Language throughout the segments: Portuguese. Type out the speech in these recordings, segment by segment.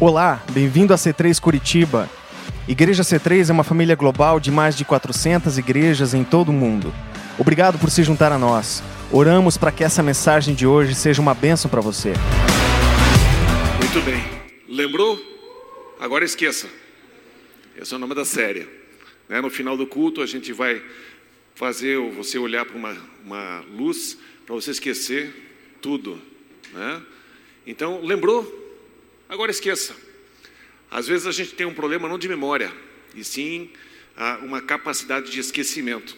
Olá, bem-vindo a C3 Curitiba. Igreja C3 é uma família global de mais de 400 igrejas em todo o mundo. Obrigado por se juntar a nós. Oramos para que essa mensagem de hoje seja uma bênção para você. Muito bem. Lembrou? Agora esqueça. Esse é o nome da série. Né? No final do culto, a gente vai fazer você olhar para uma, uma luz para você esquecer tudo. Né? Então, lembrou? Agora esqueça. Às vezes a gente tem um problema não de memória, e sim ah, uma capacidade de esquecimento.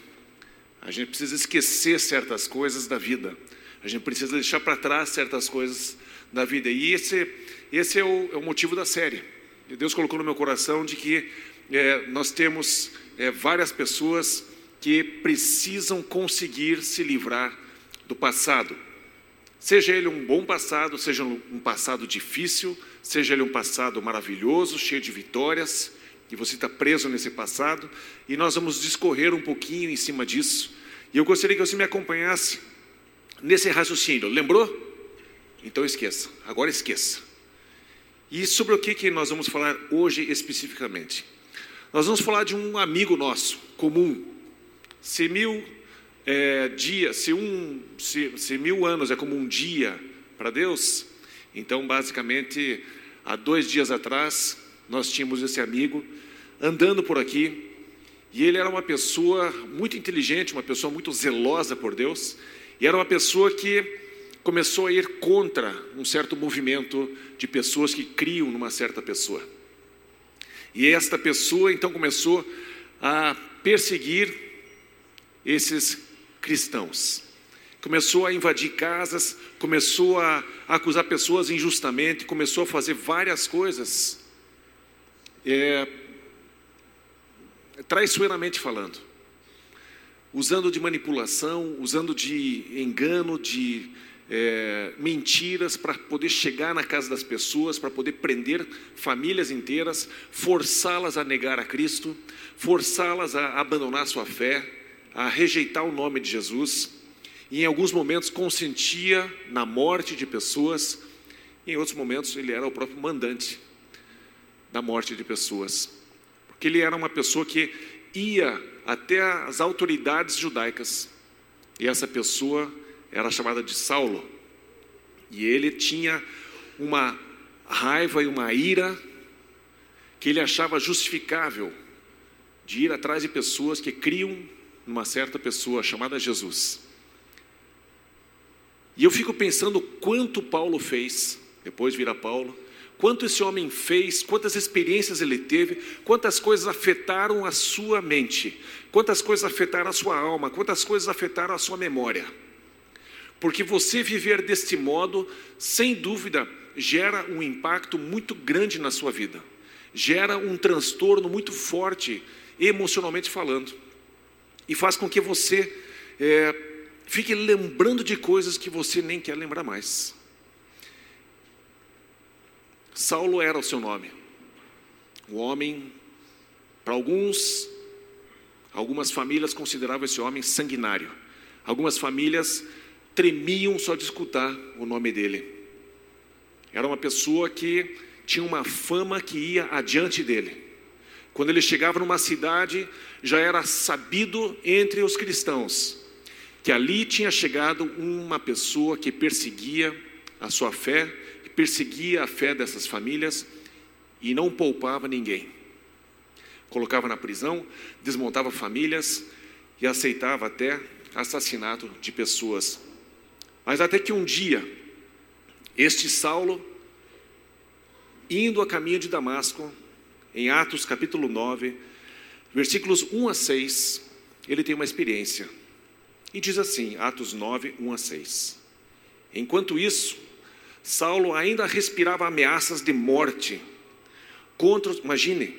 A gente precisa esquecer certas coisas da vida. A gente precisa deixar para trás certas coisas da vida. E esse, esse é, o, é o motivo da série. E Deus colocou no meu coração de que é, nós temos é, várias pessoas que precisam conseguir se livrar do passado. Seja ele um bom passado, seja um passado difícil, seja ele um passado maravilhoso, cheio de vitórias, e você está preso nesse passado, e nós vamos discorrer um pouquinho em cima disso. E eu gostaria que você me acompanhasse nesse raciocínio. Lembrou? Então esqueça, agora esqueça. E sobre o que, que nós vamos falar hoje especificamente? Nós vamos falar de um amigo nosso, comum. Se mil é, dias, se, um, se, se mil anos é como um dia para Deus, então basicamente há dois dias atrás nós tínhamos esse amigo andando por aqui e ele era uma pessoa muito inteligente, uma pessoa muito zelosa por Deus e era uma pessoa que começou a ir contra um certo movimento de pessoas que criam numa certa pessoa. E esta pessoa então começou a perseguir esses cristãos. Começou a invadir casas, começou a acusar pessoas injustamente, começou a fazer várias coisas, é, traiçoeiramente falando, usando de manipulação, usando de engano, de é, mentiras para poder chegar na casa das pessoas, para poder prender famílias inteiras, forçá-las a negar a Cristo, forçá-las a abandonar sua fé, a rejeitar o nome de Jesus, e em alguns momentos consentia na morte de pessoas, em outros momentos ele era o próprio mandante da morte de pessoas, porque ele era uma pessoa que ia até as autoridades judaicas, e essa pessoa era chamada de Saulo. E ele tinha uma raiva e uma ira que ele achava justificável de ir atrás de pessoas que criam numa certa pessoa chamada Jesus. E eu fico pensando quanto Paulo fez, depois vira Paulo, quanto esse homem fez, quantas experiências ele teve, quantas coisas afetaram a sua mente, quantas coisas afetaram a sua alma, quantas coisas afetaram a sua memória. Porque você viver deste modo, sem dúvida, gera um impacto muito grande na sua vida, gera um transtorno muito forte, emocionalmente falando, e faz com que você é, fique lembrando de coisas que você nem quer lembrar mais. Saulo era o seu nome, o homem, para alguns, algumas famílias consideravam esse homem sanguinário, algumas famílias tremiam só de escutar o nome dele. Era uma pessoa que tinha uma fama que ia adiante dele. Quando ele chegava numa cidade, já era sabido entre os cristãos que ali tinha chegado uma pessoa que perseguia a sua fé, que perseguia a fé dessas famílias e não poupava ninguém. Colocava na prisão, desmontava famílias e aceitava até assassinato de pessoas mas até que um dia, este Saulo, indo a caminho de Damasco, em Atos capítulo 9, versículos 1 a 6, ele tem uma experiência. E diz assim, Atos 9, 1 a 6. Enquanto isso, Saulo ainda respirava ameaças de morte contra, imagine,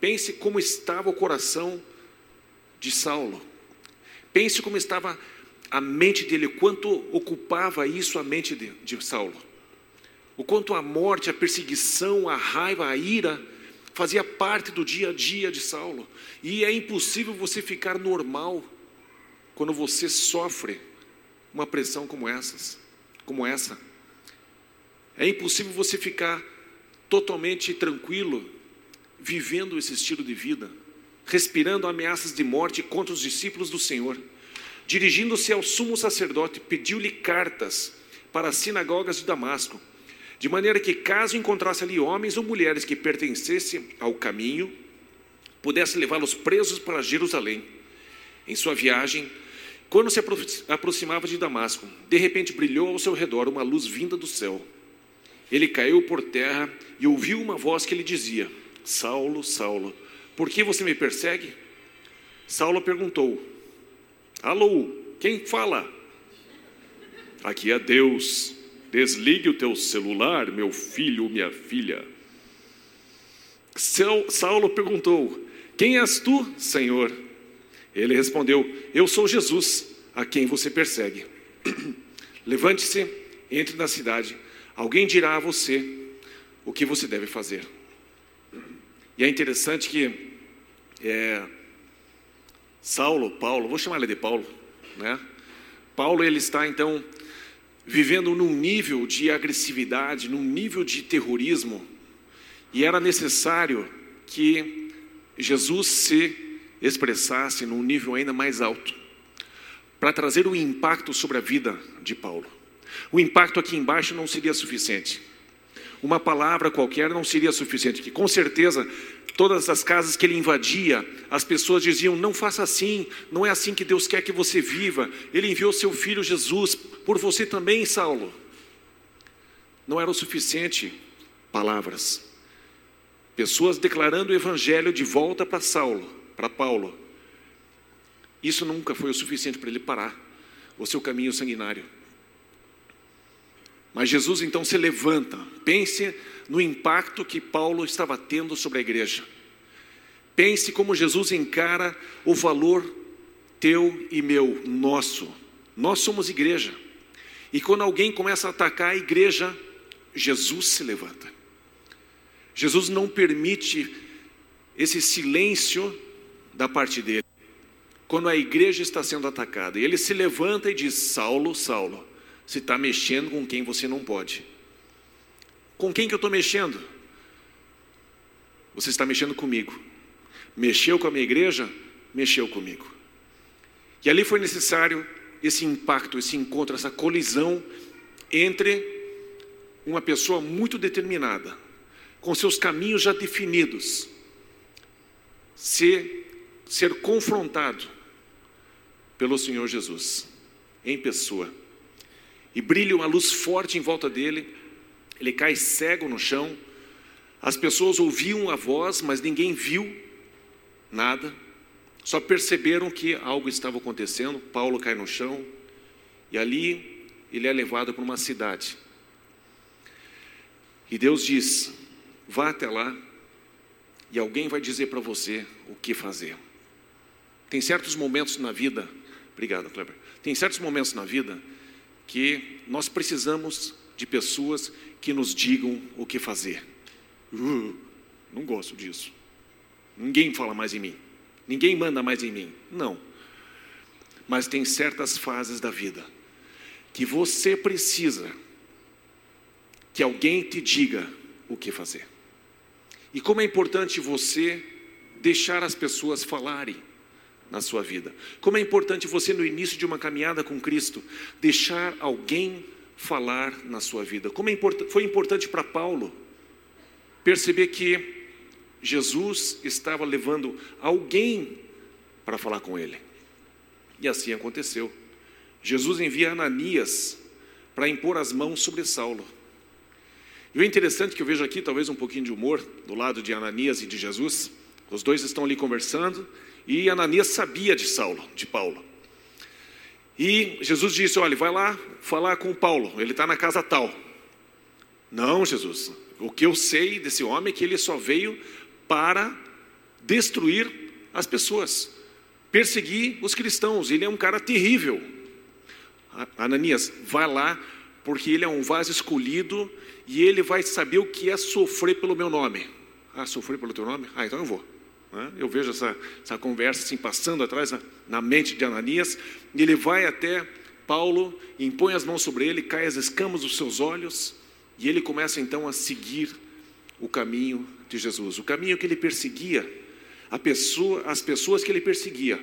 pense como estava o coração de Saulo. Pense como estava a mente dele, quanto ocupava isso a mente de, de Saulo. O quanto a morte, a perseguição, a raiva, a ira fazia parte do dia a dia de Saulo. E é impossível você ficar normal quando você sofre uma pressão como essas, como essa. É impossível você ficar totalmente tranquilo, vivendo esse estilo de vida, respirando ameaças de morte contra os discípulos do Senhor. Dirigindo-se ao sumo sacerdote, pediu-lhe cartas para as sinagogas de Damasco, de maneira que, caso encontrasse ali homens ou mulheres que pertencessem ao caminho, pudesse levá-los presos para Jerusalém. Em sua viagem, quando se aproximava de Damasco, de repente brilhou ao seu redor uma luz vinda do céu. Ele caiu por terra e ouviu uma voz que lhe dizia: Saulo, Saulo, por que você me persegue? Saulo perguntou: Alô, quem fala? Aqui é Deus. Desligue o teu celular, meu filho, minha filha. Saulo perguntou: quem és tu, Senhor? Ele respondeu: Eu sou Jesus, a quem você persegue. Levante-se, entre na cidade, alguém dirá a você o que você deve fazer. E é interessante que é, Saulo, Paulo, vou chamar ele de Paulo, né? Paulo ele está então vivendo num nível de agressividade, num nível de terrorismo, e era necessário que Jesus se expressasse num nível ainda mais alto, para trazer um impacto sobre a vida de Paulo. O impacto aqui embaixo não seria suficiente. Uma palavra qualquer não seria suficiente, que com certeza todas as casas que ele invadia, as pessoas diziam: "Não faça assim, não é assim que Deus quer que você viva. Ele enviou seu filho Jesus por você também, Saulo." Não era o suficiente palavras. Pessoas declarando o evangelho de volta para Saulo, para Paulo. Isso nunca foi o suficiente para ele parar o seu caminho sanguinário. Mas Jesus então se levanta, pense no impacto que Paulo estava tendo sobre a igreja. Pense como Jesus encara o valor teu e meu, nosso. Nós somos igreja. E quando alguém começa a atacar a igreja, Jesus se levanta. Jesus não permite esse silêncio da parte dele. Quando a igreja está sendo atacada, ele se levanta e diz: Saulo, Saulo, você está mexendo com quem você não pode. Com quem que eu estou mexendo? Você está mexendo comigo. Mexeu com a minha igreja? Mexeu comigo. E ali foi necessário esse impacto, esse encontro, essa colisão entre uma pessoa muito determinada, com seus caminhos já definidos, ser, ser confrontado pelo Senhor Jesus, em pessoa. E brilha uma luz forte em volta dele, ele cai cego no chão. As pessoas ouviam a voz, mas ninguém viu nada, só perceberam que algo estava acontecendo. Paulo cai no chão, e ali ele é levado para uma cidade. E Deus diz: Vá até lá e alguém vai dizer para você o que fazer. Tem certos momentos na vida, obrigado, Kleber. Tem certos momentos na vida que nós precisamos de pessoas que nos digam o que fazer. Uh, não gosto disso. Ninguém fala mais em mim. Ninguém manda mais em mim. Não. Mas tem certas fases da vida que você precisa que alguém te diga o que fazer. E como é importante você deixar as pessoas falarem na sua vida. Como é importante você, no início de uma caminhada com Cristo, deixar alguém falar na sua vida. Como é import foi importante para Paulo perceber que Jesus estava levando alguém para falar com ele. E assim aconteceu. Jesus envia Ananias para impor as mãos sobre Saulo. E o interessante que eu vejo aqui, talvez um pouquinho de humor do lado de Ananias e de Jesus. Os dois estão ali conversando e Ananias sabia de Saulo, de Paulo. E Jesus disse: Olha, vai lá falar com Paulo, ele está na casa tal. Não, Jesus, o que eu sei desse homem é que ele só veio para destruir as pessoas, perseguir os cristãos. Ele é um cara terrível. Ananias, vai lá, porque ele é um vaso escolhido e ele vai saber o que é sofrer pelo meu nome. Ah, sofrer pelo teu nome? Ah, então eu vou. Né? Eu vejo essa, essa conversa assim passando atrás na, na mente de Ananias, e ele vai até Paulo, impõe as mãos sobre ele, cai as escamas dos seus olhos, e ele começa então a seguir o caminho de Jesus, o caminho que ele perseguia, pessoa, as pessoas que ele perseguia,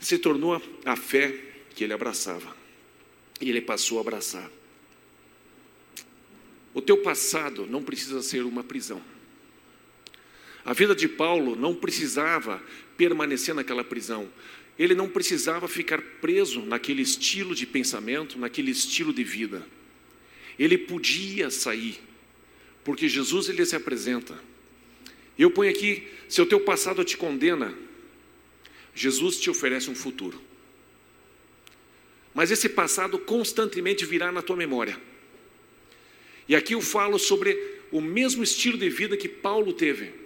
se tornou a fé que ele abraçava. E ele passou a abraçar. O teu passado não precisa ser uma prisão. A vida de Paulo não precisava permanecer naquela prisão. Ele não precisava ficar preso naquele estilo de pensamento, naquele estilo de vida. Ele podia sair, porque Jesus ele se apresenta. Eu ponho aqui, se o teu passado te condena, Jesus te oferece um futuro. Mas esse passado constantemente virá na tua memória. E aqui eu falo sobre o mesmo estilo de vida que Paulo teve.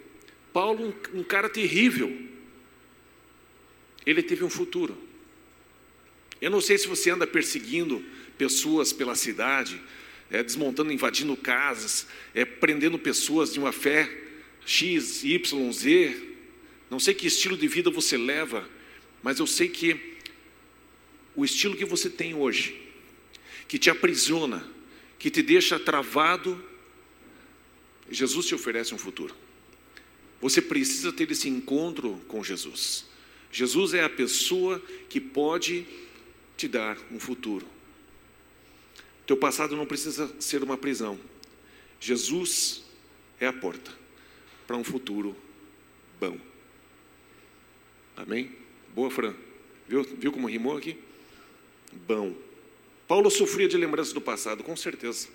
Paulo, um, um cara terrível, ele teve um futuro. Eu não sei se você anda perseguindo pessoas pela cidade, é, desmontando, invadindo casas, é, prendendo pessoas de uma fé X, Y, Z. Não sei que estilo de vida você leva, mas eu sei que o estilo que você tem hoje, que te aprisiona, que te deixa travado, Jesus te oferece um futuro. Você precisa ter esse encontro com Jesus. Jesus é a pessoa que pode te dar um futuro. Teu passado não precisa ser uma prisão. Jesus é a porta para um futuro bom. Amém? Boa, Fran. Viu, viu como rimou aqui? Bom. Paulo sofria de lembranças do passado, com certeza.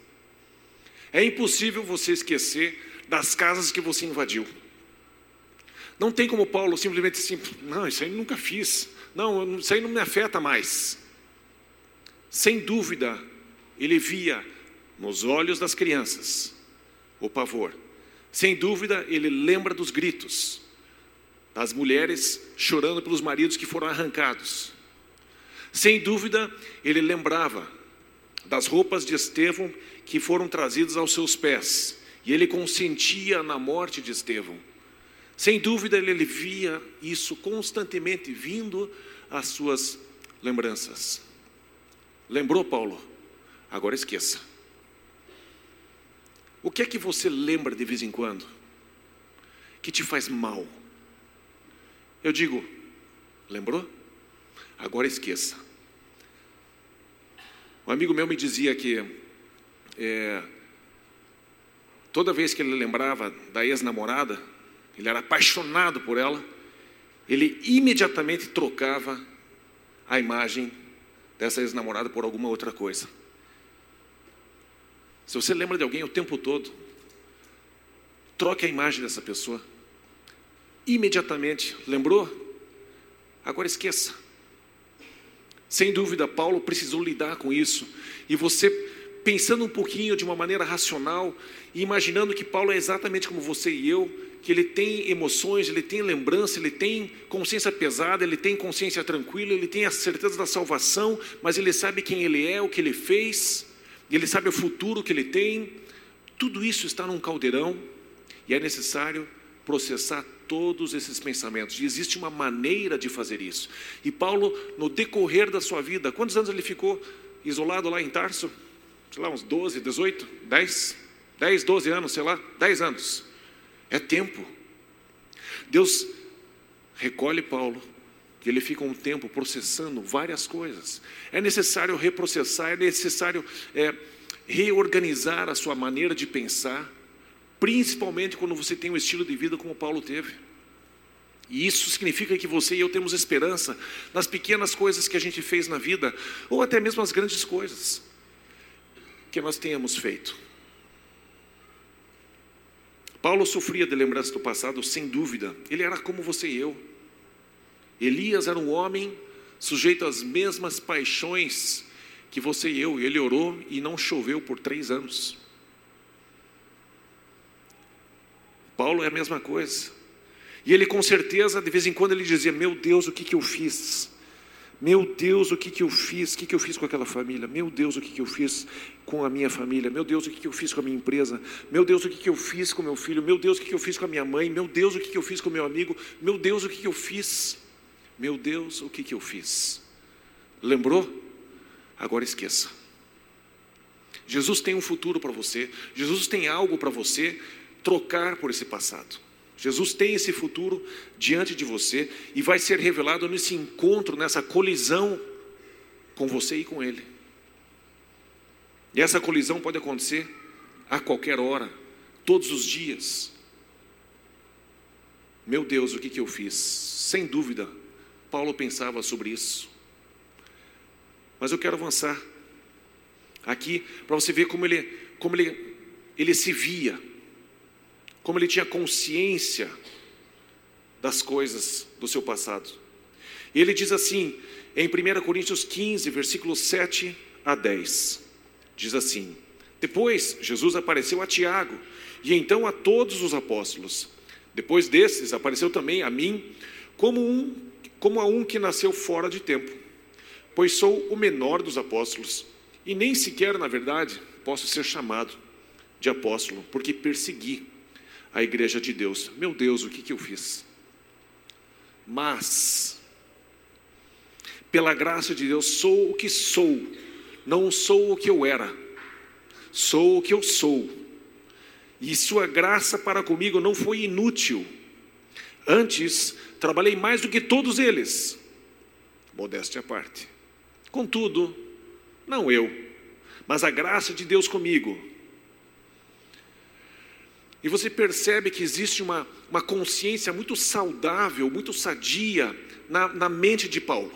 É impossível você esquecer das casas que você invadiu. Não tem como Paulo simplesmente assim, não, isso aí nunca fiz. Não, isso aí não me afeta mais. Sem dúvida, ele via nos olhos das crianças o pavor. Sem dúvida, ele lembra dos gritos das mulheres chorando pelos maridos que foram arrancados. Sem dúvida, ele lembrava das roupas de Estevão que foram trazidas aos seus pés, e ele consentia na morte de Estevão. Sem dúvida, ele via isso constantemente vindo às suas lembranças. Lembrou, Paulo? Agora esqueça. O que é que você lembra de vez em quando que te faz mal? Eu digo, lembrou? Agora esqueça. Um amigo meu me dizia que é, toda vez que ele lembrava da ex-namorada, ele era apaixonado por ela, ele imediatamente trocava a imagem dessa ex-namorada por alguma outra coisa. Se você lembra de alguém o tempo todo, troque a imagem dessa pessoa. Imediatamente, lembrou? Agora esqueça. Sem dúvida, Paulo precisou lidar com isso. E você, pensando um pouquinho de uma maneira racional, e imaginando que Paulo é exatamente como você e eu, que ele tem emoções, ele tem lembrança, ele tem consciência pesada, ele tem consciência tranquila, ele tem a certeza da salvação, mas ele sabe quem ele é, o que ele fez, ele sabe o futuro que ele tem. Tudo isso está num caldeirão e é necessário processar todos esses pensamentos. E existe uma maneira de fazer isso. E Paulo, no decorrer da sua vida, quantos anos ele ficou isolado lá em Tarso? Sei lá, uns 12, 18, 10, 10, 12 anos, sei lá, 10 anos. É tempo. Deus recolhe Paulo, e ele fica um tempo processando várias coisas. É necessário reprocessar, é necessário é, reorganizar a sua maneira de pensar principalmente quando você tem um estilo de vida como Paulo teve. E isso significa que você e eu temos esperança nas pequenas coisas que a gente fez na vida, ou até mesmo as grandes coisas que nós tenhamos feito. Paulo sofria de lembranças do passado, sem dúvida, ele era como você e eu. Elias era um homem sujeito às mesmas paixões que você e eu, ele orou e não choveu por três anos. Paulo é a mesma coisa. E ele com certeza, de vez em quando, ele dizia: Meu Deus, o que, que eu fiz? Meu Deus, o que, que eu fiz? O que, que eu fiz com aquela família? Meu Deus, o que, que eu fiz com a minha família? Meu Deus, o que, que eu fiz com a minha empresa? Meu Deus, o que, que eu fiz com meu filho? Meu Deus, o que, que eu fiz com a minha mãe? Meu Deus, o que, que eu fiz com meu amigo? Meu Deus, o que, que eu fiz? Meu Deus, o que, que eu fiz? Lembrou? Agora esqueça. Jesus tem um futuro para você, Jesus tem algo para você trocar por esse passado. Jesus tem esse futuro diante de você e vai ser revelado nesse encontro, nessa colisão com você e com Ele. E essa colisão pode acontecer a qualquer hora, todos os dias. Meu Deus, o que, que eu fiz? Sem dúvida, Paulo pensava sobre isso. Mas eu quero avançar aqui para você ver como ele, como ele, ele se via, como ele tinha consciência das coisas do seu passado. E ele diz assim, em 1 Coríntios 15, versículos 7 a 10, diz assim: Depois Jesus apareceu a Tiago e então a todos os apóstolos. Depois desses, apareceu também a mim, como, um, como a um que nasceu fora de tempo, pois sou o menor dos apóstolos, e nem sequer, na verdade, posso ser chamado de apóstolo, porque persegui a igreja de Deus. Meu Deus, o que, que eu fiz? Mas, pela graça de Deus, sou o que sou, não sou o que eu era, sou o que eu sou e sua graça para comigo não foi inútil. Antes, trabalhei mais do que todos eles. Modéstia à parte. Contudo, não eu, mas a graça de Deus comigo. E você percebe que existe uma, uma consciência muito saudável, muito sadia na, na mente de Paulo.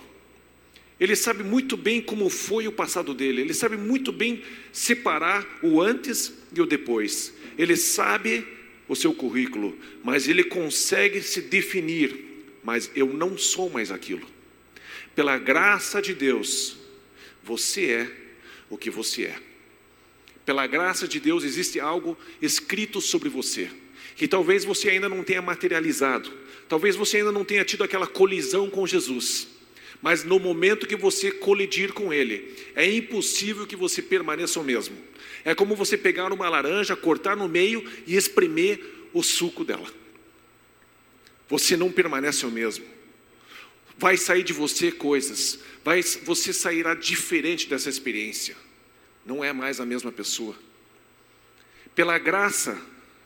Ele sabe muito bem como foi o passado dele, ele sabe muito bem separar o antes e o depois. Ele sabe o seu currículo, mas ele consegue se definir. Mas eu não sou mais aquilo. Pela graça de Deus, você é o que você é. Pela graça de Deus existe algo escrito sobre você, que talvez você ainda não tenha materializado, talvez você ainda não tenha tido aquela colisão com Jesus. Mas no momento que você colidir com Ele, é impossível que você permaneça o mesmo. É como você pegar uma laranja, cortar no meio e espremer o suco dela. Você não permanece o mesmo. Vai sair de você coisas, vai, você sairá diferente dessa experiência. Não é mais a mesma pessoa. Pela graça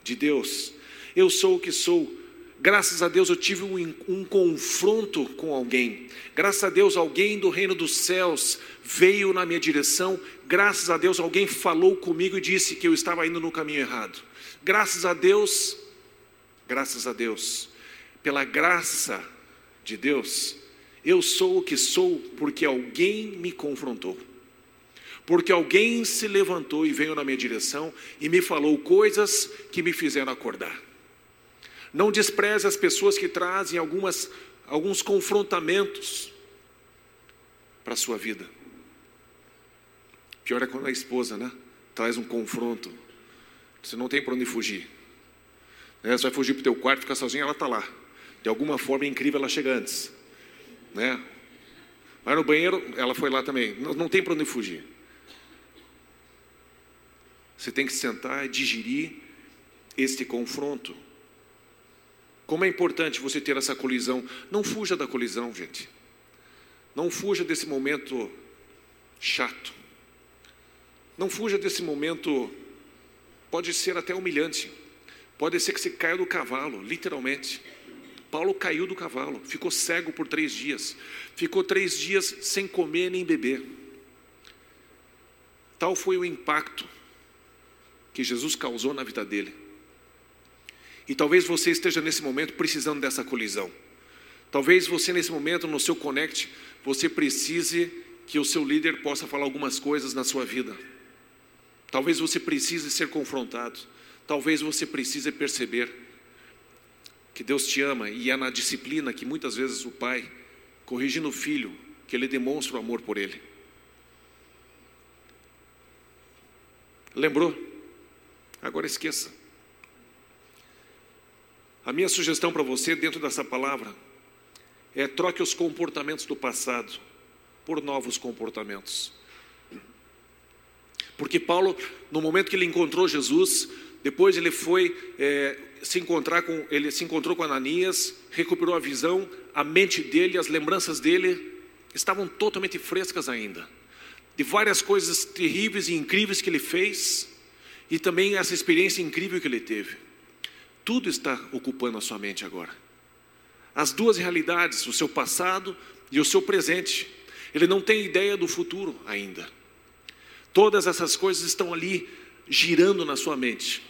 de Deus, eu sou o que sou, Graças a Deus eu tive um, um, confronto com alguém. Graças a Deus alguém do reino dos céus veio na minha direção. Graças a Deus alguém falou comigo e disse que eu estava indo no caminho errado. Graças a Deus, graças a Deus, pela graça de Deus, eu sou o que sou porque alguém me confrontou. Porque alguém se levantou e veio na minha direção e me falou coisas que me fizeram acordar. Não despreze as pessoas que trazem algumas, alguns confrontamentos para a sua vida. Pior é quando a esposa, né? Traz um confronto. Você não tem para onde fugir. Né? Você vai fugir para o teu quarto, ficar sozinha, ela está lá. De alguma forma incrível, ela chega antes. Né? Vai no banheiro, ela foi lá também. Não, não tem para onde fugir. Você tem que sentar e digerir este confronto. Como é importante você ter essa colisão. Não fuja da colisão, gente. Não fuja desse momento chato. Não fuja desse momento, pode ser até humilhante. Pode ser que você caia do cavalo, literalmente. Paulo caiu do cavalo, ficou cego por três dias, ficou três dias sem comer nem beber. Tal foi o impacto que Jesus causou na vida dele. E talvez você esteja nesse momento precisando dessa colisão. Talvez você nesse momento no seu connect, você precise que o seu líder possa falar algumas coisas na sua vida. Talvez você precise ser confrontado. Talvez você precise perceber que Deus te ama e é na disciplina que muitas vezes o pai, corrigindo o filho, que ele demonstra o amor por ele. Lembrou? Agora esqueça. A minha sugestão para você, dentro dessa palavra, é troque os comportamentos do passado por novos comportamentos. Porque Paulo, no momento que ele encontrou Jesus, depois ele foi é, se encontrar com, ele se encontrou com Ananias, recuperou a visão, a mente dele, as lembranças dele estavam totalmente frescas ainda, de várias coisas terríveis e incríveis que ele fez, e também essa experiência incrível que ele teve. tudo está ocupando a sua mente agora. As duas realidades, o seu passado e o seu presente. Ele não tem ideia do futuro ainda. Todas essas coisas estão ali girando na sua mente.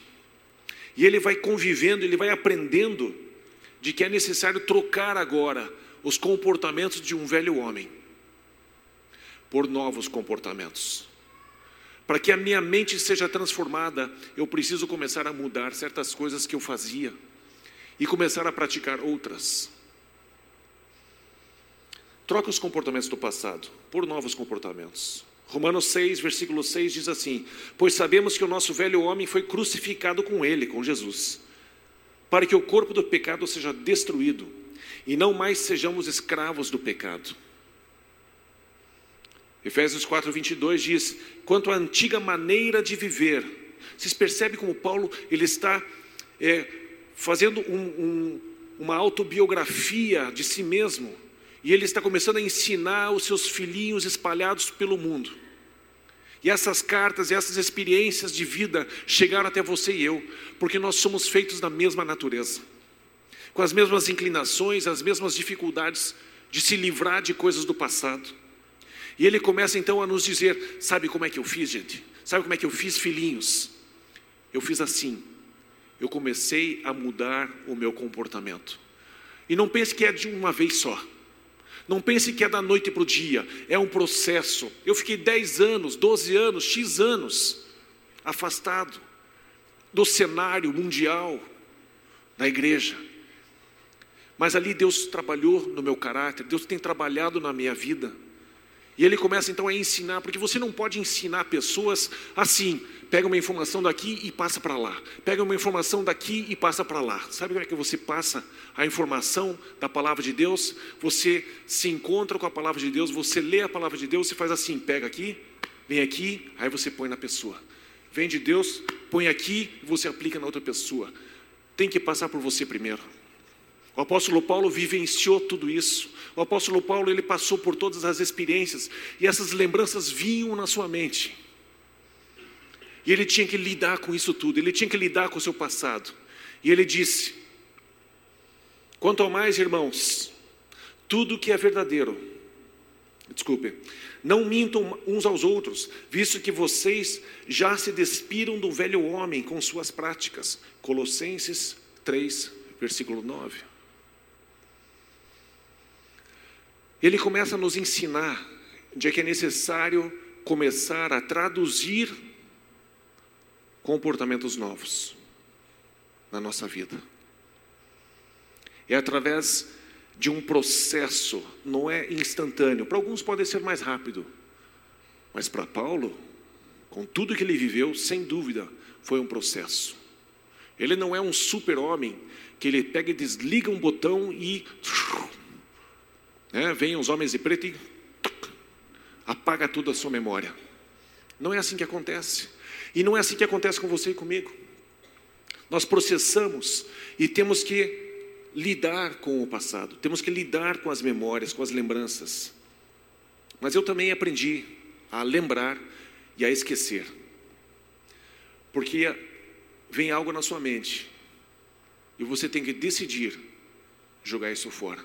E ele vai convivendo, ele vai aprendendo de que é necessário trocar agora os comportamentos de um velho homem por novos comportamentos. Para que a minha mente seja transformada, eu preciso começar a mudar certas coisas que eu fazia e começar a praticar outras. Troca os comportamentos do passado por novos comportamentos. Romanos 6, versículo 6 diz assim: Pois sabemos que o nosso velho homem foi crucificado com ele, com Jesus, para que o corpo do pecado seja destruído e não mais sejamos escravos do pecado. Efésios 4, 22 diz: Quanto à antiga maneira de viver, vocês percebem como Paulo ele está é, fazendo um, um, uma autobiografia de si mesmo e ele está começando a ensinar os seus filhinhos espalhados pelo mundo. E essas cartas e essas experiências de vida chegaram até você e eu, porque nós somos feitos da mesma natureza, com as mesmas inclinações, as mesmas dificuldades de se livrar de coisas do passado. E ele começa então a nos dizer: sabe como é que eu fiz, gente? Sabe como é que eu fiz, filhinhos? Eu fiz assim. Eu comecei a mudar o meu comportamento. E não pense que é de uma vez só. Não pense que é da noite para o dia, é um processo. Eu fiquei 10 anos, 12 anos, X anos afastado do cenário mundial da igreja. Mas ali Deus trabalhou no meu caráter, Deus tem trabalhado na minha vida. E ele começa então a ensinar, porque você não pode ensinar pessoas assim, pega uma informação daqui e passa para lá, pega uma informação daqui e passa para lá. Sabe como é que você passa a informação da palavra de Deus? Você se encontra com a palavra de Deus, você lê a palavra de Deus e faz assim: pega aqui, vem aqui, aí você põe na pessoa. Vem de Deus, põe aqui e você aplica na outra pessoa. Tem que passar por você primeiro. O apóstolo Paulo vivenciou tudo isso. O apóstolo Paulo ele passou por todas as experiências e essas lembranças vinham na sua mente. E ele tinha que lidar com isso tudo, ele tinha que lidar com o seu passado. E ele disse: Quanto ao mais, irmãos, tudo que é verdadeiro, desculpe, não mintam uns aos outros, visto que vocês já se despiram do velho homem com suas práticas. Colossenses 3, versículo 9. Ele começa a nos ensinar de que é necessário começar a traduzir comportamentos novos na nossa vida. É através de um processo, não é instantâneo. Para alguns pode ser mais rápido, mas para Paulo, com tudo que ele viveu, sem dúvida, foi um processo. Ele não é um super-homem que ele pega e desliga um botão e né, vem os homens de preto e apaga tudo a sua memória. Não é assim que acontece. E não é assim que acontece com você e comigo. Nós processamos e temos que lidar com o passado, temos que lidar com as memórias, com as lembranças. Mas eu também aprendi a lembrar e a esquecer. Porque vem algo na sua mente e você tem que decidir jogar isso fora.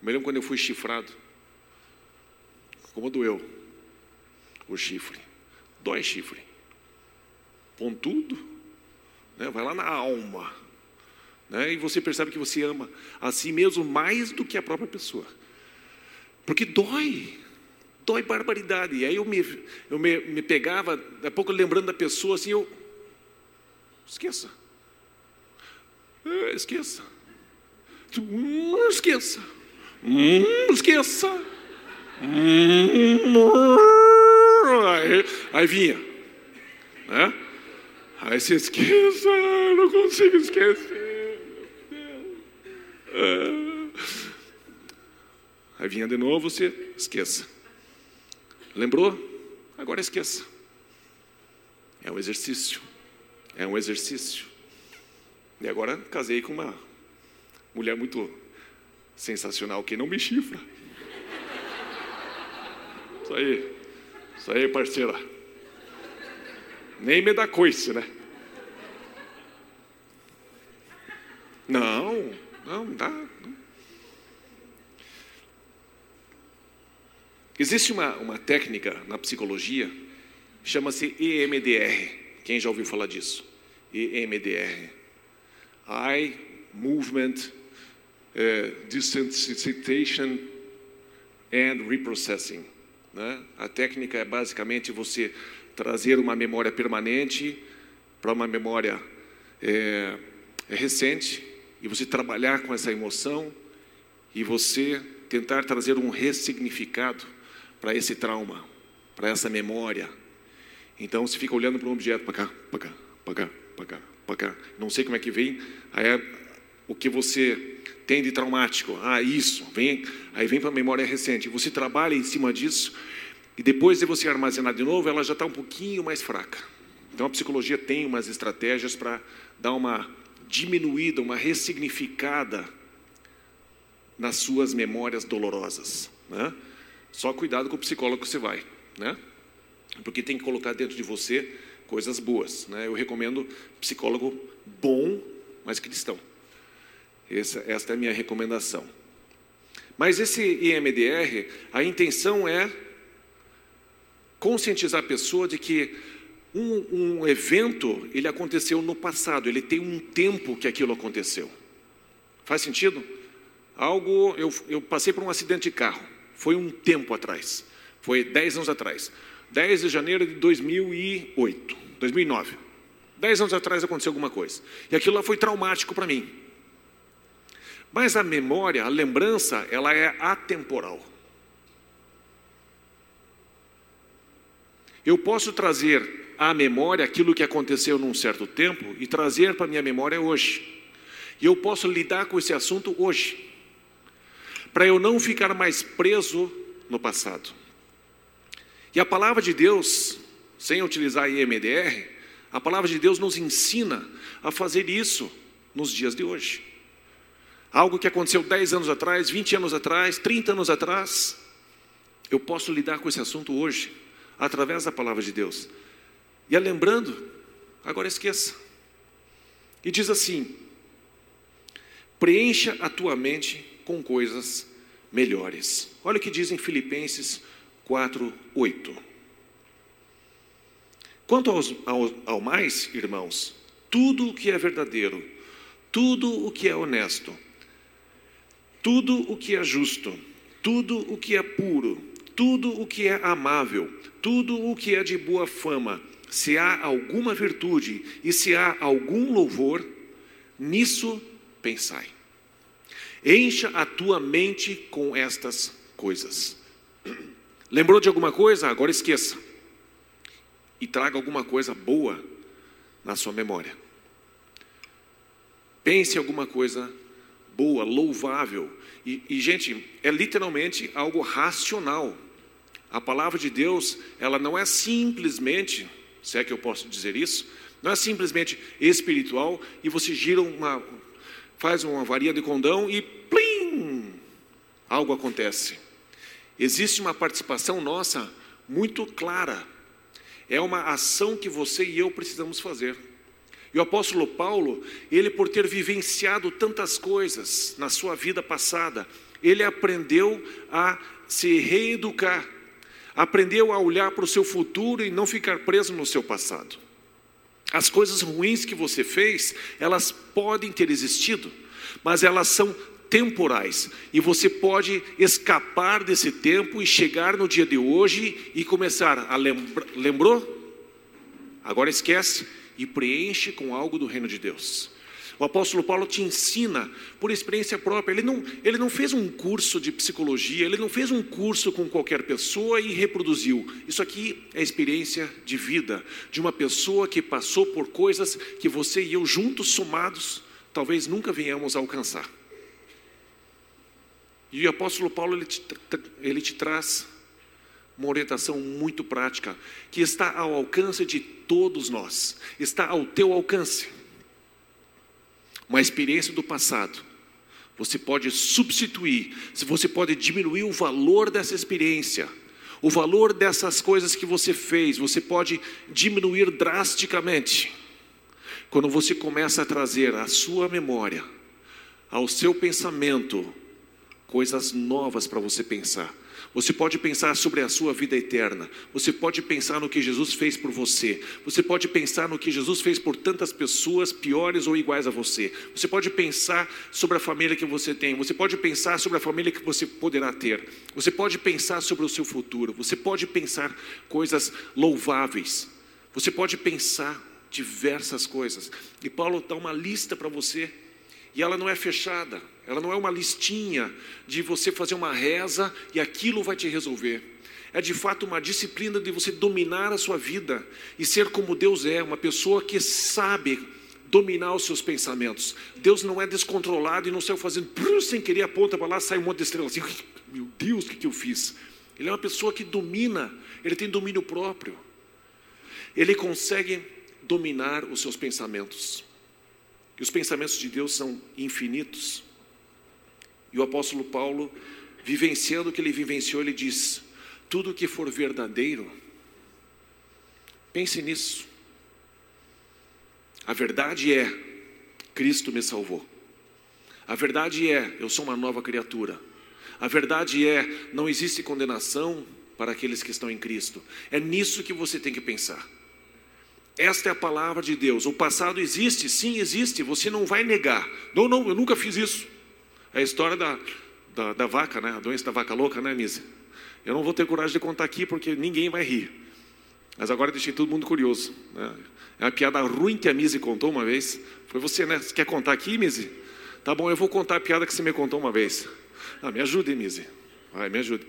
Me lembro quando eu fui chifrado. Como doeu o chifre. Dói chifre. Pontudo. Né? Vai lá na alma. Né? E você percebe que você ama a si mesmo mais do que a própria pessoa. Porque dói. Dói barbaridade. E aí eu me, eu me, me pegava, daqui a pouco lembrando da pessoa, assim, eu. Esqueça. É, esqueça. Não esqueça. Hum, esqueça. Hum, aí, aí vinha. Né? Aí você esqueça, não consigo esquecer. É. Aí vinha de novo, você esqueça. Lembrou? Agora esqueça. É um exercício. É um exercício. E agora casei com uma mulher muito sensacional que não me chifra. Isso aí, isso aí, parceira. Nem me dá coice, né? Não, não dá. Existe uma, uma técnica na psicologia, chama-se EMDR. Quem já ouviu falar disso? EMDR. Eye Movement uh, Desensitization and Reprocessing. Né? A técnica é basicamente você trazer uma memória permanente para uma memória é, recente e você trabalhar com essa emoção e você tentar trazer um ressignificado para esse trauma, para essa memória. Então você fica olhando para um objeto, para cá, para cá, para cá, para cá, para cá. Não sei como é que vem. Aí é o que você tem de traumático. Ah, isso. Vem, aí vem para a memória recente. Você trabalha em cima disso e depois de você armazenar de novo, ela já está um pouquinho mais fraca. Então a psicologia tem umas estratégias para dar uma diminuída, uma ressignificada nas suas memórias dolorosas. Né? Só cuidado com o psicólogo que você vai, né? porque tem que colocar dentro de você coisas boas. Né? Eu recomendo psicólogo bom, mas cristão. Essa, esta é a minha recomendação. Mas esse IMDR, a intenção é conscientizar a pessoa de que um, um, evento ele aconteceu no passado, ele tem um tempo que aquilo aconteceu. Faz sentido? Algo, eu, eu passei por um acidente de carro, foi um tempo atrás, foi 10 anos atrás, 10 de janeiro de 2008, 2009. 10 anos atrás aconteceu alguma coisa, e aquilo lá foi traumático para mim. Mas a memória, a lembrança, ela é atemporal. Eu posso trazer à memória aquilo que aconteceu num certo tempo e trazer para minha memória hoje. E eu posso lidar com esse assunto hoje, para eu não ficar mais preso no passado. E a palavra de Deus, sem utilizar IMDR, a palavra de Deus nos ensina a fazer isso nos dias de hoje. Algo que aconteceu 10 anos atrás, 20 anos atrás, 30 anos atrás, eu posso lidar com esse assunto hoje, através da palavra de Deus. E é lembrando, agora esqueça. E diz assim: preencha a tua mente com coisas melhores. Olha o que diz em Filipenses 4, 8. Quanto aos, ao, ao mais, irmãos, tudo o que é verdadeiro, tudo o que é honesto, tudo o que é justo, tudo o que é puro, tudo o que é amável, tudo o que é de boa fama, se há alguma virtude e se há algum louvor, nisso pensai. Encha a tua mente com estas coisas. Lembrou de alguma coisa? Agora esqueça. E traga alguma coisa boa na sua memória. Pense alguma coisa boa, louvável. E, e, gente, é literalmente algo racional. A palavra de Deus, ela não é simplesmente se é que eu posso dizer isso, não é simplesmente espiritual e você gira uma, faz uma varinha de condão e plim, algo acontece. Existe uma participação nossa muito clara. É uma ação que você e eu precisamos fazer. E o apóstolo Paulo, ele por ter vivenciado tantas coisas na sua vida passada, ele aprendeu a se reeducar aprendeu a olhar para o seu futuro e não ficar preso no seu passado. As coisas ruins que você fez, elas podem ter existido, mas elas são temporais e você pode escapar desse tempo e chegar no dia de hoje e começar a lembrar. Lembrou? Agora esquece e preenche com algo do reino de Deus. O apóstolo Paulo te ensina por experiência própria. Ele não, ele não fez um curso de psicologia, ele não fez um curso com qualquer pessoa e reproduziu. Isso aqui é experiência de vida, de uma pessoa que passou por coisas que você e eu, juntos, somados, talvez nunca venhamos a alcançar. E o apóstolo Paulo ele te, ele te traz uma orientação muito prática, que está ao alcance de todos nós, está ao teu alcance uma experiência do passado, você pode substituir, você pode diminuir o valor dessa experiência, o valor dessas coisas que você fez, você pode diminuir drasticamente. Quando você começa a trazer à sua memória ao seu pensamento coisas novas para você pensar. Você pode pensar sobre a sua vida eterna. Você pode pensar no que Jesus fez por você. Você pode pensar no que Jesus fez por tantas pessoas piores ou iguais a você. Você pode pensar sobre a família que você tem. Você pode pensar sobre a família que você poderá ter. Você pode pensar sobre o seu futuro. Você pode pensar coisas louváveis. Você pode pensar diversas coisas. E Paulo dá uma lista para você e ela não é fechada, ela não é uma listinha de você fazer uma reza e aquilo vai te resolver. É de fato uma disciplina de você dominar a sua vida e ser como Deus é, uma pessoa que sabe dominar os seus pensamentos. Deus não é descontrolado e não saiu fazendo sem querer aponta para lá, sai um monte de estrelas assim. Meu Deus, o que, que eu fiz? Ele é uma pessoa que domina, ele tem domínio próprio. Ele consegue dominar os seus pensamentos. E os pensamentos de Deus são infinitos. E o apóstolo Paulo, vivenciando o que ele vivenciou, ele diz: tudo que for verdadeiro, pense nisso. A verdade é, Cristo me salvou. A verdade é, eu sou uma nova criatura. A verdade é, não existe condenação para aqueles que estão em Cristo. É nisso que você tem que pensar. Esta é a palavra de Deus. O passado existe, sim, existe. Você não vai negar. Não, não, eu nunca fiz isso. É a história da, da, da vaca, né? A doença da vaca louca, né, Mise? Eu não vou ter coragem de contar aqui porque ninguém vai rir. Mas agora deixei todo mundo curioso. Né? É uma piada ruim que a Mise contou uma vez. Foi você, né? Você quer contar aqui, Mise? Tá bom, eu vou contar a piada que você me contou uma vez. Ah, me ajude, Mise. Vai, me ajude.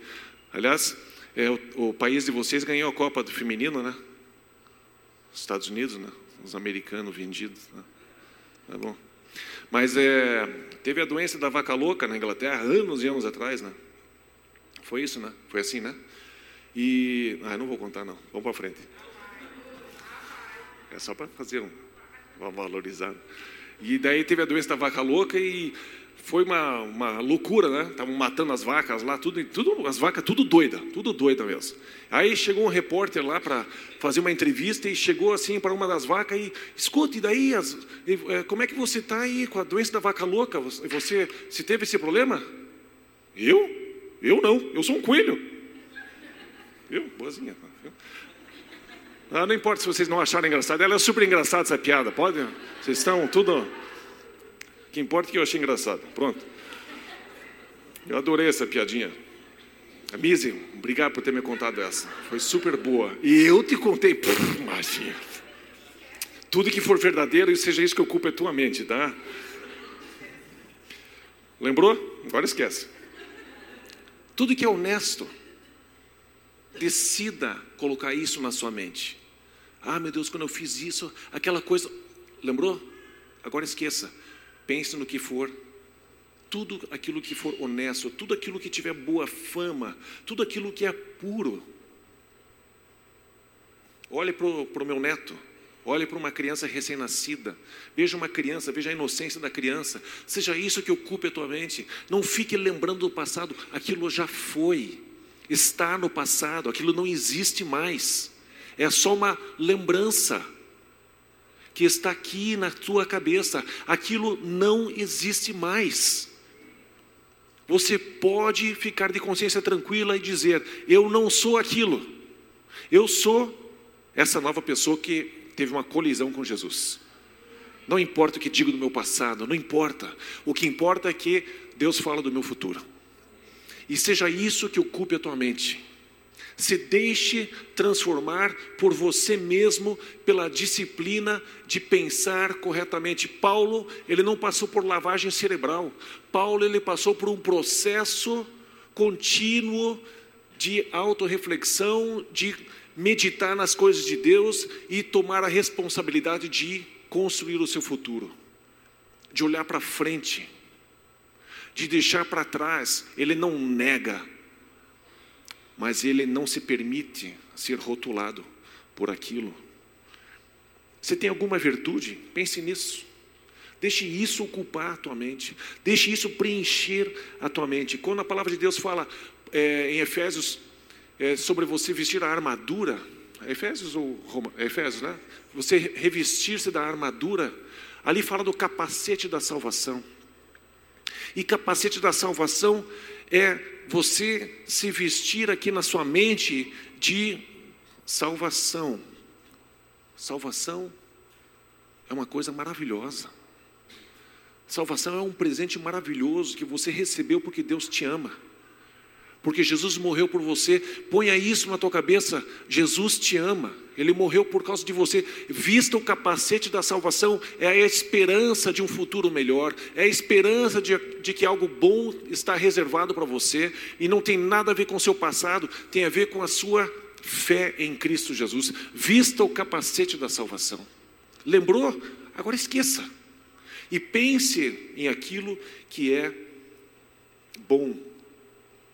Aliás, é, o, o país de vocês ganhou a Copa do Feminino, né? Estados Unidos, né? Os americanos vendidos. Né? Tá bom. Mas é, teve a doença da vaca louca na Inglaterra anos e anos atrás, né? Foi isso, né? Foi assim, né? E. Ah, não vou contar, não. Vamos para frente. É só para fazer um. Uma. E daí teve a doença da vaca louca e foi uma, uma loucura, né? Estavam matando as vacas lá, tudo, tudo, as vacas tudo doida, tudo doida mesmo. Aí chegou um repórter lá para fazer uma entrevista e chegou assim para uma das vacas e escuta, e daí, as, é, como é que você está aí com a doença da vaca louca? Você, se teve esse problema? Eu? Eu não, eu sou um coelho. Eu? Boazinha. Ah, não importa se vocês não acharem engraçado, ela é super engraçada essa piada, pode? Vocês estão tudo o que importa é que eu achei engraçado. Pronto. Eu adorei essa piadinha. Mise, obrigado por ter me contado essa. Foi super boa. E eu te contei. Pff, imagina. Tudo que for verdadeiro, seja isso que ocupa a tua mente, tá? Lembrou? Agora esquece. Tudo que é honesto, decida colocar isso na sua mente. Ah, meu Deus, quando eu fiz isso, aquela coisa. Lembrou? Agora esqueça. Pense no que for, tudo aquilo que for honesto, tudo aquilo que tiver boa fama, tudo aquilo que é puro. Olhe para o meu neto, olhe para uma criança recém-nascida, veja uma criança, veja a inocência da criança, seja isso que ocupe a tua mente. Não fique lembrando do passado, aquilo já foi, está no passado, aquilo não existe mais, é só uma lembrança que está aqui na tua cabeça, aquilo não existe mais. Você pode ficar de consciência tranquila e dizer: Eu não sou aquilo, eu sou essa nova pessoa que teve uma colisão com Jesus. Não importa o que digo do meu passado, não importa. O que importa é que Deus fala do meu futuro. E seja isso que ocupe a tua mente. Se deixe transformar por você mesmo pela disciplina de pensar corretamente. Paulo, ele não passou por lavagem cerebral. Paulo, ele passou por um processo contínuo de autorreflexão, de meditar nas coisas de Deus e tomar a responsabilidade de construir o seu futuro, de olhar para frente, de deixar para trás. Ele não nega, mas ele não se permite ser rotulado por aquilo. Você tem alguma virtude? Pense nisso. Deixe isso ocupar a tua mente. Deixe isso preencher a tua mente. Quando a palavra de Deus fala é, em Efésios é, sobre você vestir a armadura, Efésios ou Roma, Efésios, né? Você revestir-se da armadura, ali fala do capacete da salvação. E capacete da salvação é você se vestir aqui na sua mente de salvação. Salvação é uma coisa maravilhosa. Salvação é um presente maravilhoso que você recebeu porque Deus te ama. Porque Jesus morreu por você. Ponha isso na tua cabeça. Jesus te ama. Ele morreu por causa de você. Vista o capacete da salvação. É a esperança de um futuro melhor. É a esperança de, de que algo bom está reservado para você. E não tem nada a ver com o seu passado. Tem a ver com a sua fé em Cristo Jesus. Vista o capacete da salvação. Lembrou? Agora esqueça. E pense em aquilo que é bom.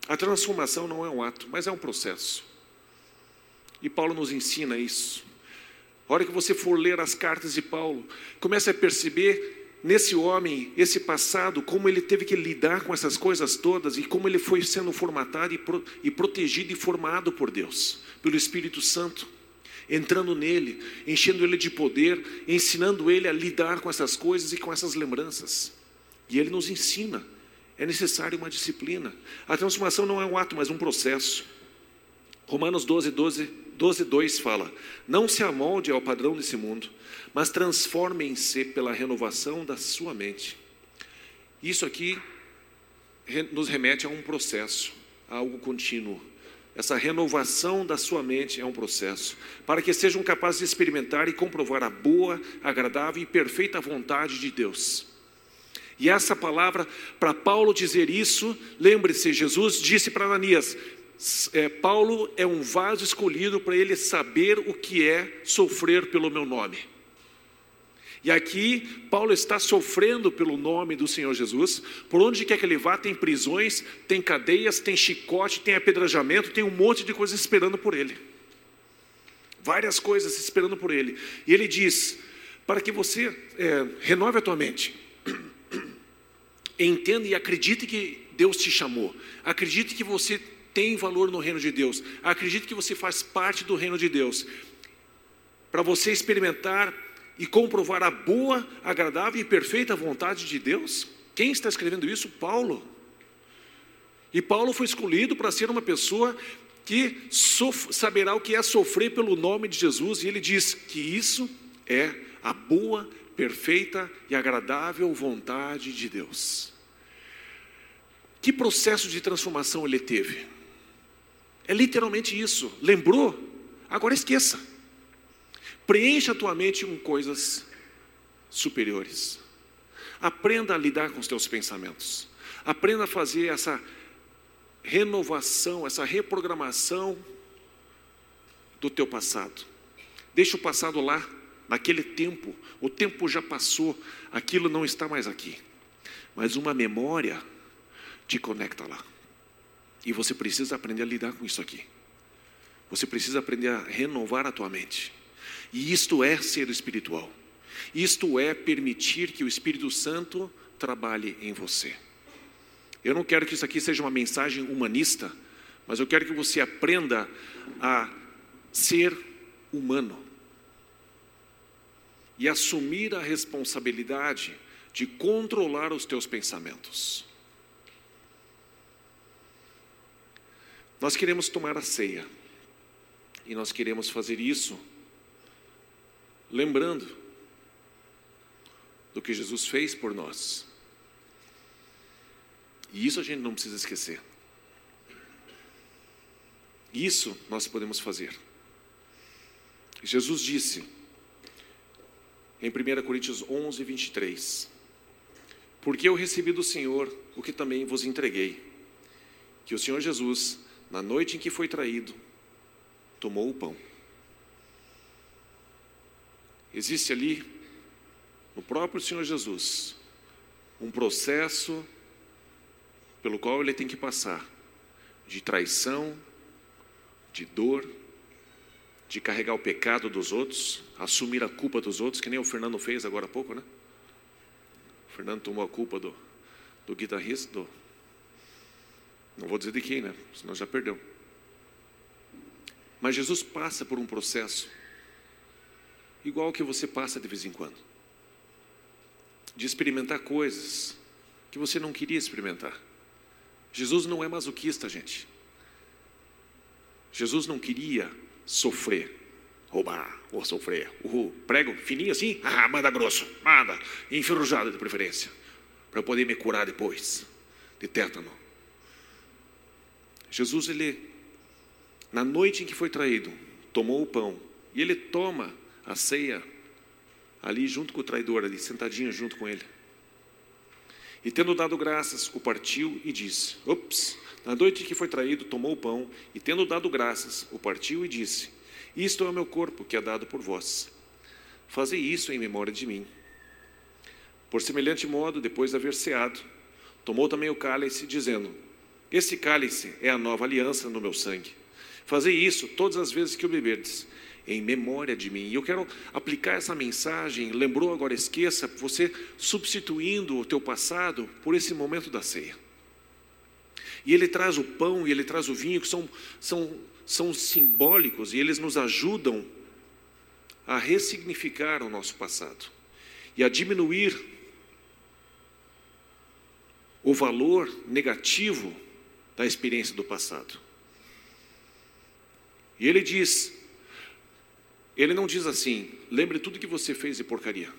A transformação não é um ato, mas é um processo. E Paulo nos ensina isso. A hora que você for ler as cartas de Paulo, comece a perceber nesse homem, esse passado, como ele teve que lidar com essas coisas todas e como ele foi sendo formatado e, pro, e protegido e formado por Deus, pelo Espírito Santo entrando nele, enchendo ele de poder, ensinando ele a lidar com essas coisas e com essas lembranças. E ele nos ensina. É necessário uma disciplina. A transformação não é um ato, mas um processo. Romanos 12, 12, 12 2 fala: Não se amolde ao padrão desse mundo, mas transformem-se pela renovação da sua mente. Isso aqui nos remete a um processo, a algo contínuo. Essa renovação da sua mente é um processo, para que sejam capazes de experimentar e comprovar a boa, agradável e perfeita vontade de Deus. E essa palavra, para Paulo dizer isso, lembre-se, Jesus disse para Ananias: é, Paulo é um vaso escolhido para ele saber o que é sofrer pelo meu nome. E aqui, Paulo está sofrendo pelo nome do Senhor Jesus. Por onde quer que ele vá, tem prisões, tem cadeias, tem chicote, tem apedrejamento, tem um monte de coisas esperando por ele. Várias coisas esperando por ele. E ele diz: para que você é, renove a tua mente, entenda e acredite que Deus te chamou, acredite que você tem valor no reino de Deus, acredite que você faz parte do reino de Deus, para você experimentar e comprovar a boa, agradável e perfeita vontade de Deus? Quem está escrevendo isso? Paulo. E Paulo foi escolhido para ser uma pessoa que saberá o que é sofrer pelo nome de Jesus, e ele diz que isso é a boa, perfeita e agradável vontade de Deus. Que processo de transformação ele teve? É literalmente isso. Lembrou? Agora esqueça. Preencha a tua mente com coisas superiores. Aprenda a lidar com os teus pensamentos. Aprenda a fazer essa renovação, essa reprogramação do teu passado. Deixa o passado lá, naquele tempo. O tempo já passou, aquilo não está mais aqui. Mas uma memória te conecta lá. E você precisa aprender a lidar com isso aqui. Você precisa aprender a renovar a tua mente. E isto é ser espiritual. Isto é permitir que o Espírito Santo trabalhe em você. Eu não quero que isso aqui seja uma mensagem humanista, mas eu quero que você aprenda a ser humano e assumir a responsabilidade de controlar os teus pensamentos. Nós queremos tomar a ceia e nós queremos fazer isso lembrando do que Jesus fez por nós. E isso a gente não precisa esquecer. Isso nós podemos fazer. Jesus disse em 1 Coríntios 11, 23: Porque eu recebi do Senhor o que também vos entreguei, que o Senhor Jesus, na noite em que foi traído, tomou o pão. Existe ali, no próprio Senhor Jesus, um processo pelo qual ele tem que passar de traição, de dor, de carregar o pecado dos outros, assumir a culpa dos outros, que nem o Fernando fez agora há pouco, né? O Fernando tomou a culpa do, do guitarrista, do, não vou dizer de quem, né? Senão já perdeu. Mas Jesus passa por um processo igual que você passa de vez em quando. De experimentar coisas que você não queria experimentar. Jesus não é masoquista, gente. Jesus não queria sofrer, roubar ou sofrer. Uhul. Prego fininho assim, ah, manda grosso, manda, enferrujado de preferência, para eu poder me curar depois de tétano. Jesus, ele, na noite em que foi traído, tomou o pão e ele toma a ceia ali junto com o traidor, ali sentadinho junto com ele. E tendo dado graças, o partiu e disse: Ops, na noite que foi traído, tomou o pão, e tendo dado graças, o partiu e disse: Isto é o meu corpo que é dado por vós. Fazei isso em memória de mim. Por semelhante modo, depois de haver ceado, tomou também o cálice, dizendo: Este cálice é a nova aliança no meu sangue. Fazei isso todas as vezes que o beberdes, em memória de mim. E eu quero aplicar essa mensagem, lembrou agora esqueça, você substituindo o teu passado por esse momento da ceia. E ele traz o pão e ele traz o vinho, que são, são, são simbólicos e eles nos ajudam a ressignificar o nosso passado e a diminuir o valor negativo da experiência do passado. E ele diz: ele não diz assim, lembre tudo que você fez de porcaria.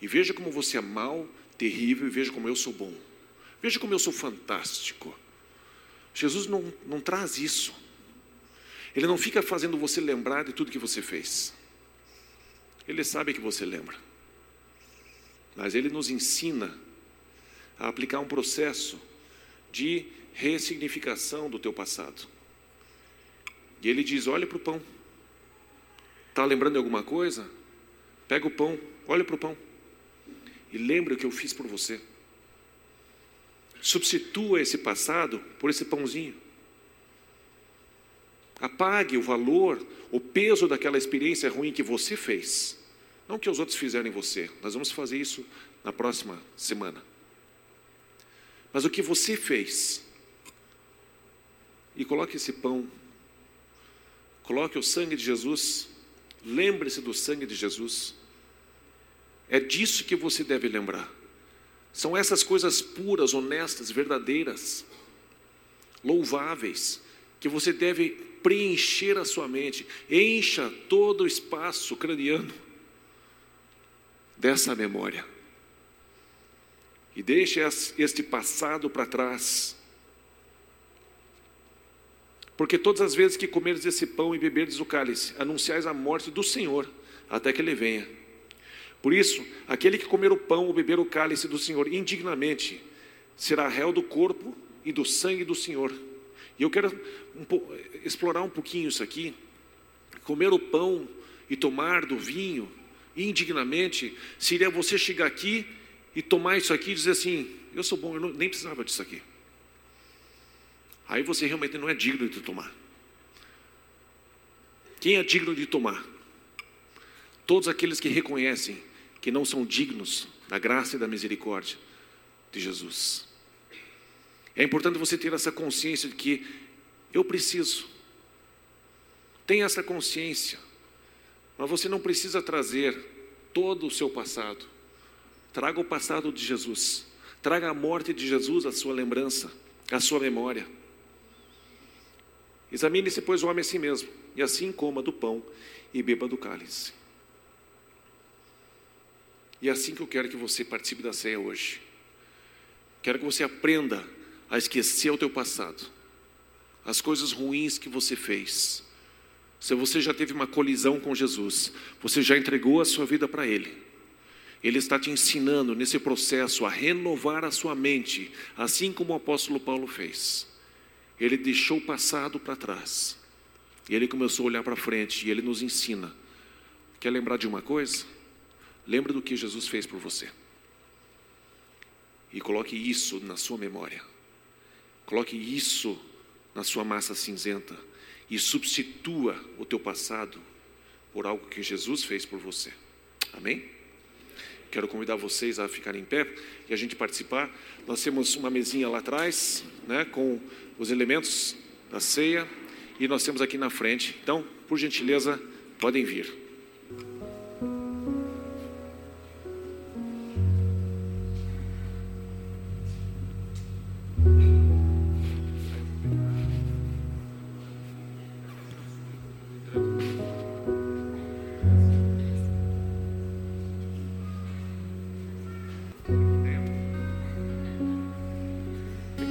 E veja como você é mal, terrível, e veja como eu sou bom. Veja como eu sou fantástico. Jesus não, não traz isso. Ele não fica fazendo você lembrar de tudo que você fez. Ele sabe que você lembra. Mas ele nos ensina a aplicar um processo de ressignificação do teu passado. E ele diz: olhe para o pão. Está lembrando de alguma coisa? Pega o pão, olha para o pão. E lembre o que eu fiz por você. Substitua esse passado por esse pãozinho. Apague o valor, o peso daquela experiência ruim que você fez. Não que os outros fizeram em você. Nós vamos fazer isso na próxima semana. Mas o que você fez. E coloque esse pão. Coloque o sangue de Jesus Lembre-se do sangue de Jesus. É disso que você deve lembrar. São essas coisas puras, honestas, verdadeiras, louváveis, que você deve preencher a sua mente. Encha todo o espaço craniano dessa memória. E deixe este passado para trás porque todas as vezes que comerdes esse pão e beberdes o cálice, anunciais a morte do Senhor até que ele venha. Por isso, aquele que comer o pão ou beber o cálice do Senhor indignamente, será réu do corpo e do sangue do Senhor. E eu quero um explorar um pouquinho isso aqui. Comer o pão e tomar do vinho indignamente, seria você chegar aqui e tomar isso aqui e dizer assim: Eu sou bom, eu não, nem precisava disso aqui aí você realmente não é digno de tomar. Quem é digno de tomar? Todos aqueles que reconhecem que não são dignos da graça e da misericórdia de Jesus. É importante você ter essa consciência de que eu preciso. Tenha essa consciência. Mas você não precisa trazer todo o seu passado. Traga o passado de Jesus. Traga a morte de Jesus à sua lembrança, à sua memória. Examine-se, pois, o homem a si mesmo, e assim coma do pão e beba do cálice. E é assim que eu quero que você participe da ceia hoje. Quero que você aprenda a esquecer o teu passado, as coisas ruins que você fez. Se você já teve uma colisão com Jesus, você já entregou a sua vida para Ele. Ele está te ensinando nesse processo a renovar a sua mente, assim como o apóstolo Paulo fez. Ele deixou o passado para trás. E ele começou a olhar para frente e ele nos ensina. Quer lembrar de uma coisa? Lembre do que Jesus fez por você. E coloque isso na sua memória. Coloque isso na sua massa cinzenta e substitua o teu passado por algo que Jesus fez por você. Amém? Quero convidar vocês a ficarem em pé e a gente participar. Nós temos uma mesinha lá atrás, né, com os elementos da ceia e nós temos aqui na frente. Então, por gentileza, podem vir.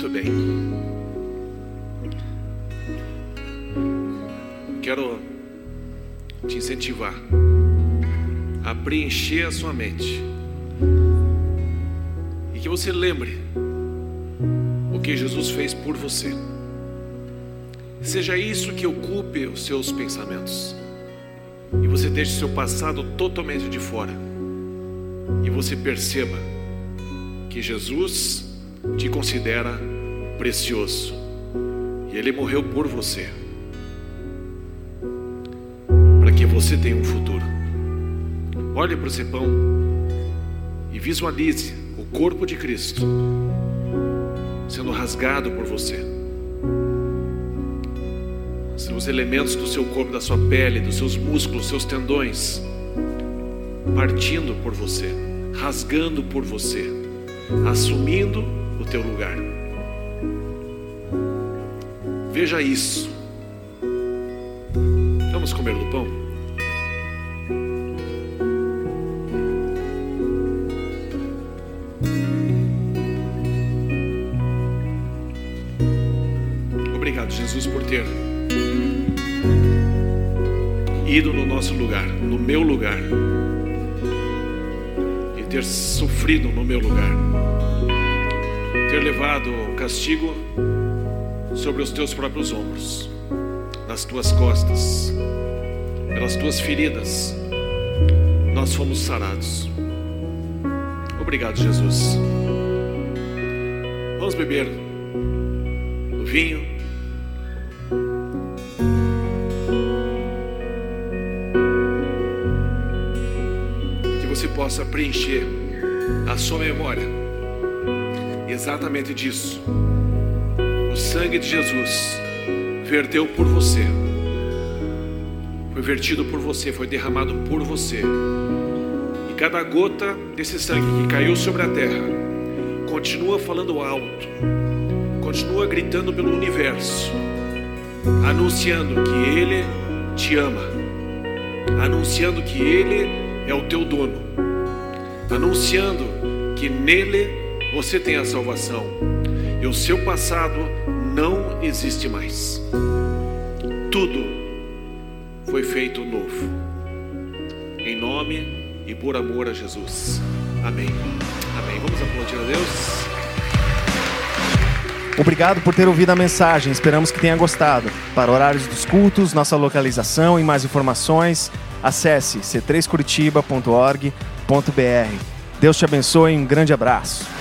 muito bem. Quero te incentivar a preencher a sua mente e que você lembre o que Jesus fez por você. Seja isso que ocupe os seus pensamentos e você deixe seu passado totalmente de fora e você perceba que Jesus te considera precioso e Ele morreu por você para que você tenha um futuro. Olhe para esse pão e visualize o corpo de Cristo sendo rasgado por você. Os elementos do seu corpo, da sua pele, dos seus músculos, seus tendões, partindo por você, rasgando por você, assumindo o teu lugar. Veja isso. Vamos comer do pão? Obrigado, Jesus, por ter ido no nosso lugar, no meu lugar, e ter sofrido no meu lugar, ter levado o castigo sobre os teus próprios ombros, nas tuas costas, pelas tuas feridas, nós fomos sarados. Obrigado, Jesus. Vamos beber o vinho. Que você possa preencher a sua memória exatamente disso. O sangue de Jesus verteu por você, foi vertido por você, foi derramado por você. E cada gota desse sangue que caiu sobre a terra continua falando alto, continua gritando pelo universo, anunciando que Ele te ama, anunciando que Ele é o teu dono, anunciando que nele você tem a salvação e o seu passado existe mais. Tudo foi feito novo. Em nome e por amor a Jesus. Amém. Amém. Vamos aplaudir a Deus. Obrigado por ter ouvido a mensagem. Esperamos que tenha gostado. Para horários dos cultos, nossa localização e mais informações, acesse c3curitiba.org.br. Deus te abençoe e um grande abraço.